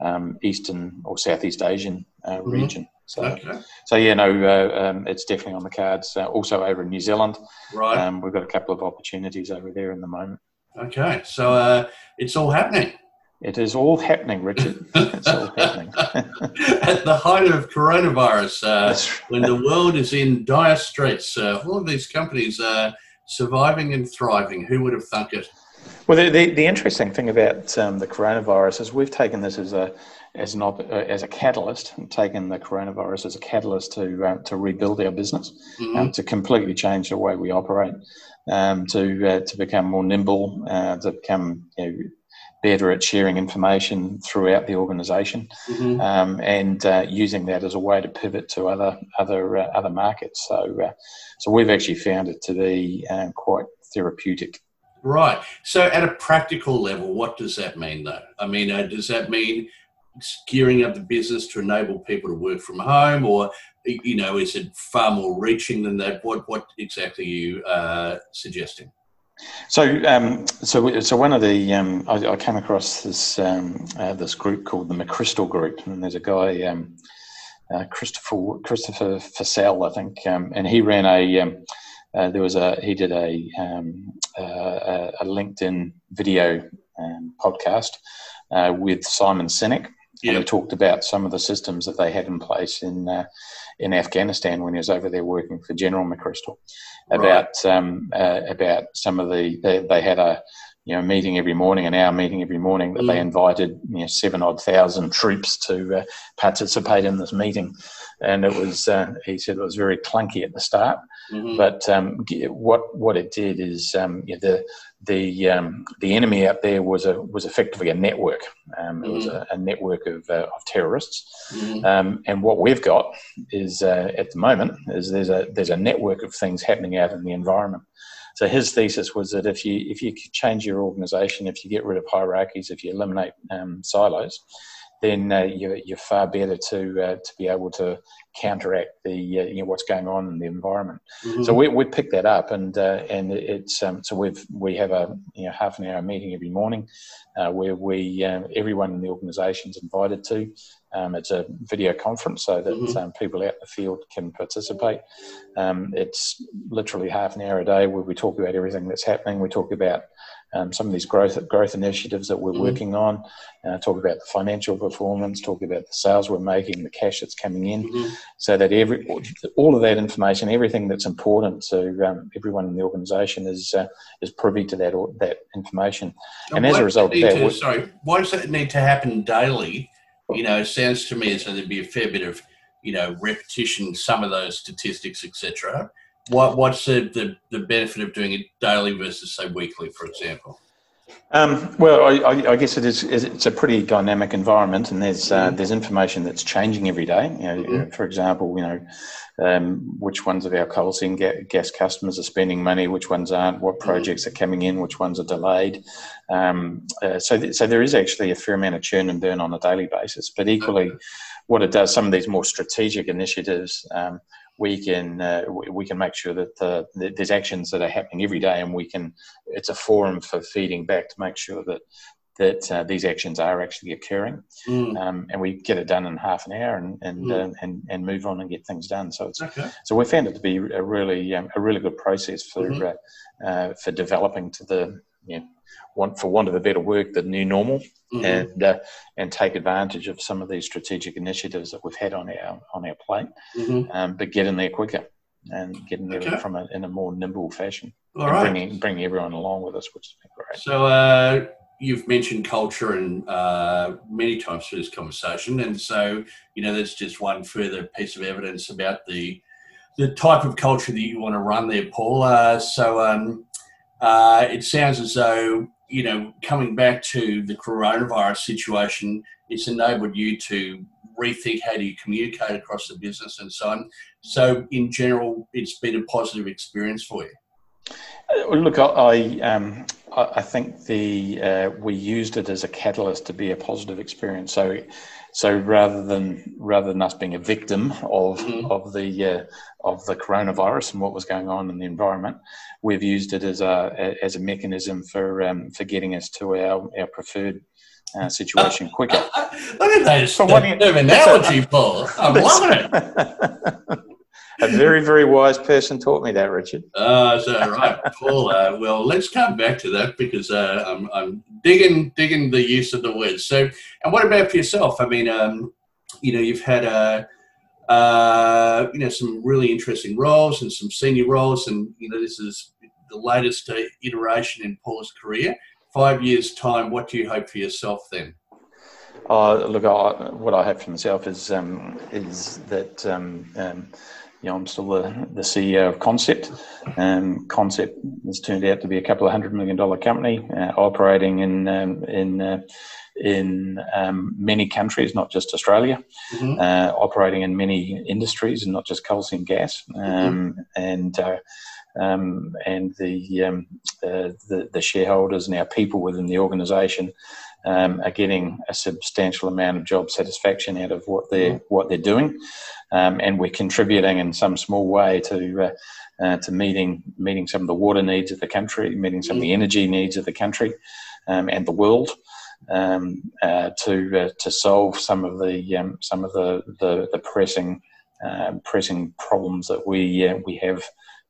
um, eastern or southeast Asian uh, mm-hmm. region. So, okay. so yeah, no, um, it's definitely on the cards. also over in New Zealand, right? we've got a couple of opportunities over there in the moment. Okay, so uh, it's all happening. It is all happening, Richard. It's all happening. At the height of coronavirus, uh, when the world is in dire straits, uh, all of these companies are surviving and thriving. Who would have thunk it? Well, the, the, the interesting thing about um, the coronavirus is we've taken this as a as an op- uh, as a catalyst, and taken the coronavirus as a catalyst to uh, to rebuild our business, mm-hmm. um, to completely change the way we operate, um, to uh, to become more nimble, uh, to become you know, better at sharing information throughout the organisation, mm-hmm. um, and uh, using that as a way to pivot to other other uh, other markets. So, uh, so we've actually found it to be um, quite therapeutic. Right. So, at a practical level, what does that mean, though? I mean, uh, does that mean gearing up the business to enable people to work from home, or you know, is it far more reaching than that? What what exactly are you uh, suggesting? So, um, so, so one of the um, I, I, came across this um, uh, this group called the McChrystal Group, and there's a guy, um, uh, Christopher Christopher Fussell, I think, um, and he ran a. Um, uh, there was a he did a uh, a LinkedIn video podcast uh, with Simon Sinek, and he talked about some of the systems that they had in place in uh, in Afghanistan when he was over there working for General McChrystal. About right. um, uh, about some of the they, they, had a you know meeting every morning, an hour meeting every morning that mm. they invited you know seven odd thousand troops to uh, participate in this meeting, and it was uh, he said it was very clunky at the start, mm-hmm. but um, what what it did is um, you know, the the um, the enemy out there was a was effectively a network. Um, it mm-hmm. was a, a, network of, uh, of terrorists, mm-hmm. um, and what we've got is uh, at the moment is there's a there's a network of things happening out in the environment. So his thesis was that if you if you change your organisation, if you get rid of hierarchies, if you eliminate um, silos, then uh, you're, you're, far better to uh, to be able to counteract the uh, you know what's going on in the environment. Mm-hmm. So we we pick that up, and uh, and it's um, so we've we have a you know half an hour meeting every morning uh, where we uh, everyone in the organisation is invited to. Um, it's a video conference so that mm-hmm. um, people out in the field can participate. Um, it's literally half an hour a day where we talk about everything that's happening. We talk about um, some of these growth growth initiatives that we're mm working on. Uh, talk about the financial performance, talk about the sales we're making, the cash that's coming in, mm-hmm. so that every all of that information, everything that's important to um, everyone in the organisation is uh, is privy to that that information. And, and as a result of that, to, sorry, why does that need to happen daily? You know, it sounds to me as though there'd be a fair bit of you know repetition, some of those statistics, etc. What what's the, the, the benefit of doing it daily versus say weekly, for example? Um, well, I, I, guess it is. It's a pretty dynamic environment, and there's uh, mm-hmm. there's information that's changing every day. You know, mm-hmm. For example, you know, um, which ones of our coal seam gas customers are spending money, which ones aren't, what mm-hmm. projects mm-hmm. are coming in, which ones are delayed. Um, uh, so, th- so there is actually a fair amount of churn and burn on a daily basis. But equally, okay. what it does, some of these more strategic initiatives. We can uh, we can make sure that the, there's actions that are happening every day, and we can. It's a forum for feeding back to make sure that that uh, these actions are actually occurring, mm. um, and we get it done in half an hour and and, mm. uh, and and move on and get things done. So it's okay. so we found it to be a really um, a really good process for mm-hmm. Uh, uh, for developing to the you know, want for want of a better word, the new normal, mm-hmm. and uh, and take advantage of some of these strategic initiatives that we've had on our on our plate, mm-hmm. um, but get in there quicker and getting there okay. from a, in a more nimble fashion, All and right. bringing bringing everyone along with us, which has been great. So. Uh, you've mentioned culture and uh, many times through this conversation, and so you know that's just one further piece of evidence about the the type of culture that you want to run there, Paul. Uh, so um, uh, it sounds as though you know, coming back to the coronavirus situation, it's enabled you to rethink how do you communicate across the business and so on. So, in general, it's been a positive experience for you. Uh, look, I um, I think the uh, we used it as a catalyst to be a positive experience. So so rather than rather than us being a victim of mm-hmm. of the uh, of the coronavirus and what was going on in the environment, we've used it as a as a mechanism for um, for getting us to our our preferred uh, situation quicker. Look at those. So what you, analogy, Paul. I'm loving it. a very, very wise person taught me that, Richard. Uh, so, right, Paul. Uh, well, let's come back to that because uh, I'm, I'm digging, digging the use of the words. So, and what about for yourself? I mean, um, you know, you've had a, uh, uh, you know, some really interesting roles and some senior roles, and you know, this is the latest uh, iteration in Paul's career. Five years' time, what do you hope for yourself then? Uh, look, I, what I hope for myself is um, is that um, um, you know, I'm still the, the CEO of Concept. Um, Concept has turned out to be a couple of hundred million dollar company uh, operating in um, in uh, in um, many countries, not just Australia, mm-hmm. uh, operating in many industries and not just coal seam gas. Mm-hmm. Um, and uh, um, and the, um, uh, the, the shareholders and our people within the organisation um, are getting a substantial amount of job satisfaction out of what they're what they're doing, um, and we're contributing in some small way to. Uh, uh, to meeting meeting some of the water needs of the country, meeting some of the energy needs of the country um, and the world, um, uh, to uh, to solve some of the um, some of the the, the pressing uh, pressing problems that we uh, we have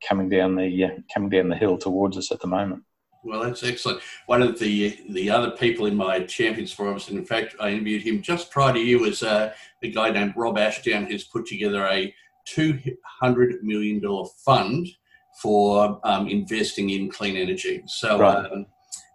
coming down the uh, coming down the hill towards us at the moment. Well, that's excellent. One of the the other people in my champions forums, and in fact, I interviewed him just prior to you, was uh, a guy named Rob Ashdown, who's put together a two hundred million dollar fund for um, investing in clean energy. So. Right. Um,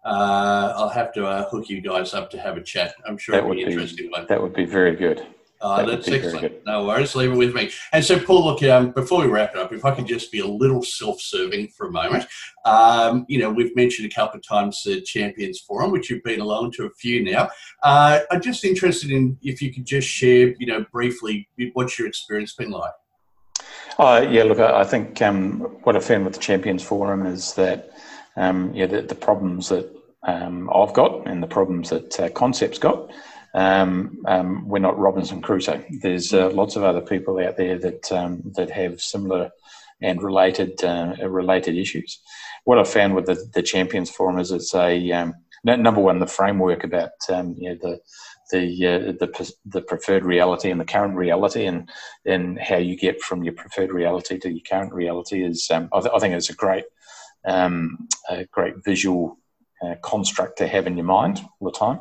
uh, I'll have to uh, hook you guys up to have a chat. I'm sure that it'll be interesting. One. That would be very good. Uh, that that's excellent. No worries. Leave it with me. And so, Paul, look, um, before we wrap it up, if I can just be a little self-serving for a moment, um, you know, we've mentioned a couple of times the Champions Forum, which you've been along to a few now. Uh, I'm just interested in if you could just share, you know, briefly what's your experience been like. Uh, yeah, look, I think um, what I found with the Champions Forum is that um, yeah, the, the, problems that um, I've got and the problems that uh, Concept's got um, um, we're not Robinson Crusoe. There's uh, lots of other people out there that um, that have similar and related uh, related issues. What I found with the, the Champions Forum is it's a um, number one the framework about um, you know, the the, uh, the the preferred reality and the current reality and and how you get from your preferred reality to your current reality is um, I, th- I, think it's a great a great visual uh, construct to have in your mind all the time.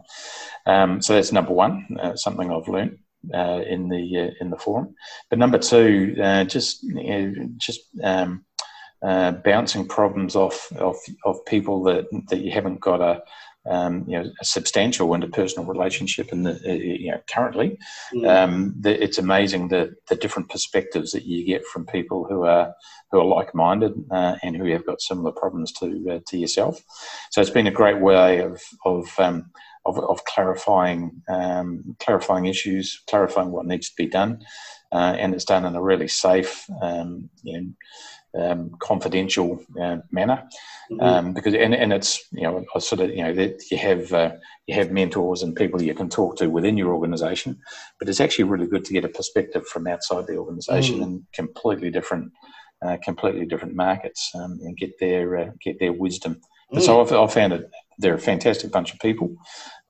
Um, so that's number one, uh, something I've learned uh, in the uh, in the forum. But number two, uh, just you know, just um, uh, bouncing problems off of, of people that that you haven't got a um, you know, a substantial interpersonal relationship in the uh, you know currently. Mm. Um, the, it's amazing the the different perspectives that you get from people who are who are like minded uh, and who have got similar problems to uh, to yourself. So it's been a great way of of um, of, of, clarifying um, clarifying issues, clarifying what needs to be done, uh, and it's done in a really safe um, you know, um, confidential uh, manner mm-hmm. um, because and, and it's you know sort of you know that you have uh, you have mentors and people you can talk to within your organization but it's actually really good to get a perspective from outside the organization mm. and completely different uh, completely different markets um, and get their uh, get their wisdom mm. so I've, I've, found it they're a fantastic bunch of people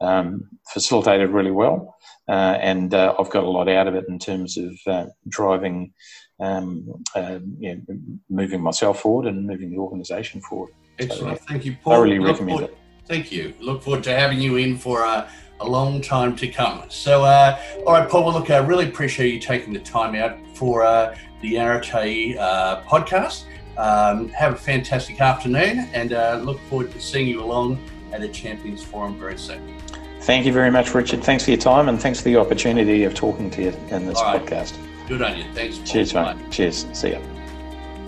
um, facilitated really well uh, and uh, I've got a lot out of it in terms of driving um, uh, you know, moving myself forward and moving the organisation forward. Excellent. So, Thank you, Paul. I really recommend forward, it. Thank you. Look forward to having you in for a, a long time to come. So, uh, all right, Paul, well, look, I really appreciate you taking the time out for uh, the Arete uh, podcast. Um, have a fantastic afternoon and uh, look forward to seeing you along at the Champions Forum very soon. Thank you very much, Richard. Thanks for your time and thanks for the opportunity of talking to you in this podcast. Good on you. Thanks. Cheers, mate. Cheers. See ya.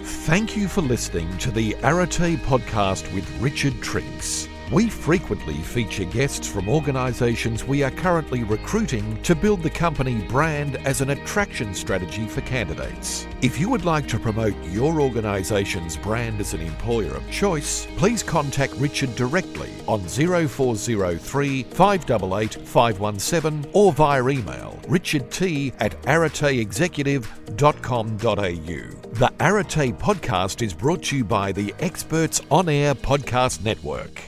Thank you for listening to the Arete podcast with Richard Triggs. We frequently feature guests from organisations we are currently recruiting to build the company brand as an attraction strategy for candidates. If you would like to promote your organisation's brand as an employer of choice, please contact Richard directly on 0403 588 517 or via email richardt at areteexecutive.com.au. The Arete podcast is brought to you by the Experts On Air Podcast Network.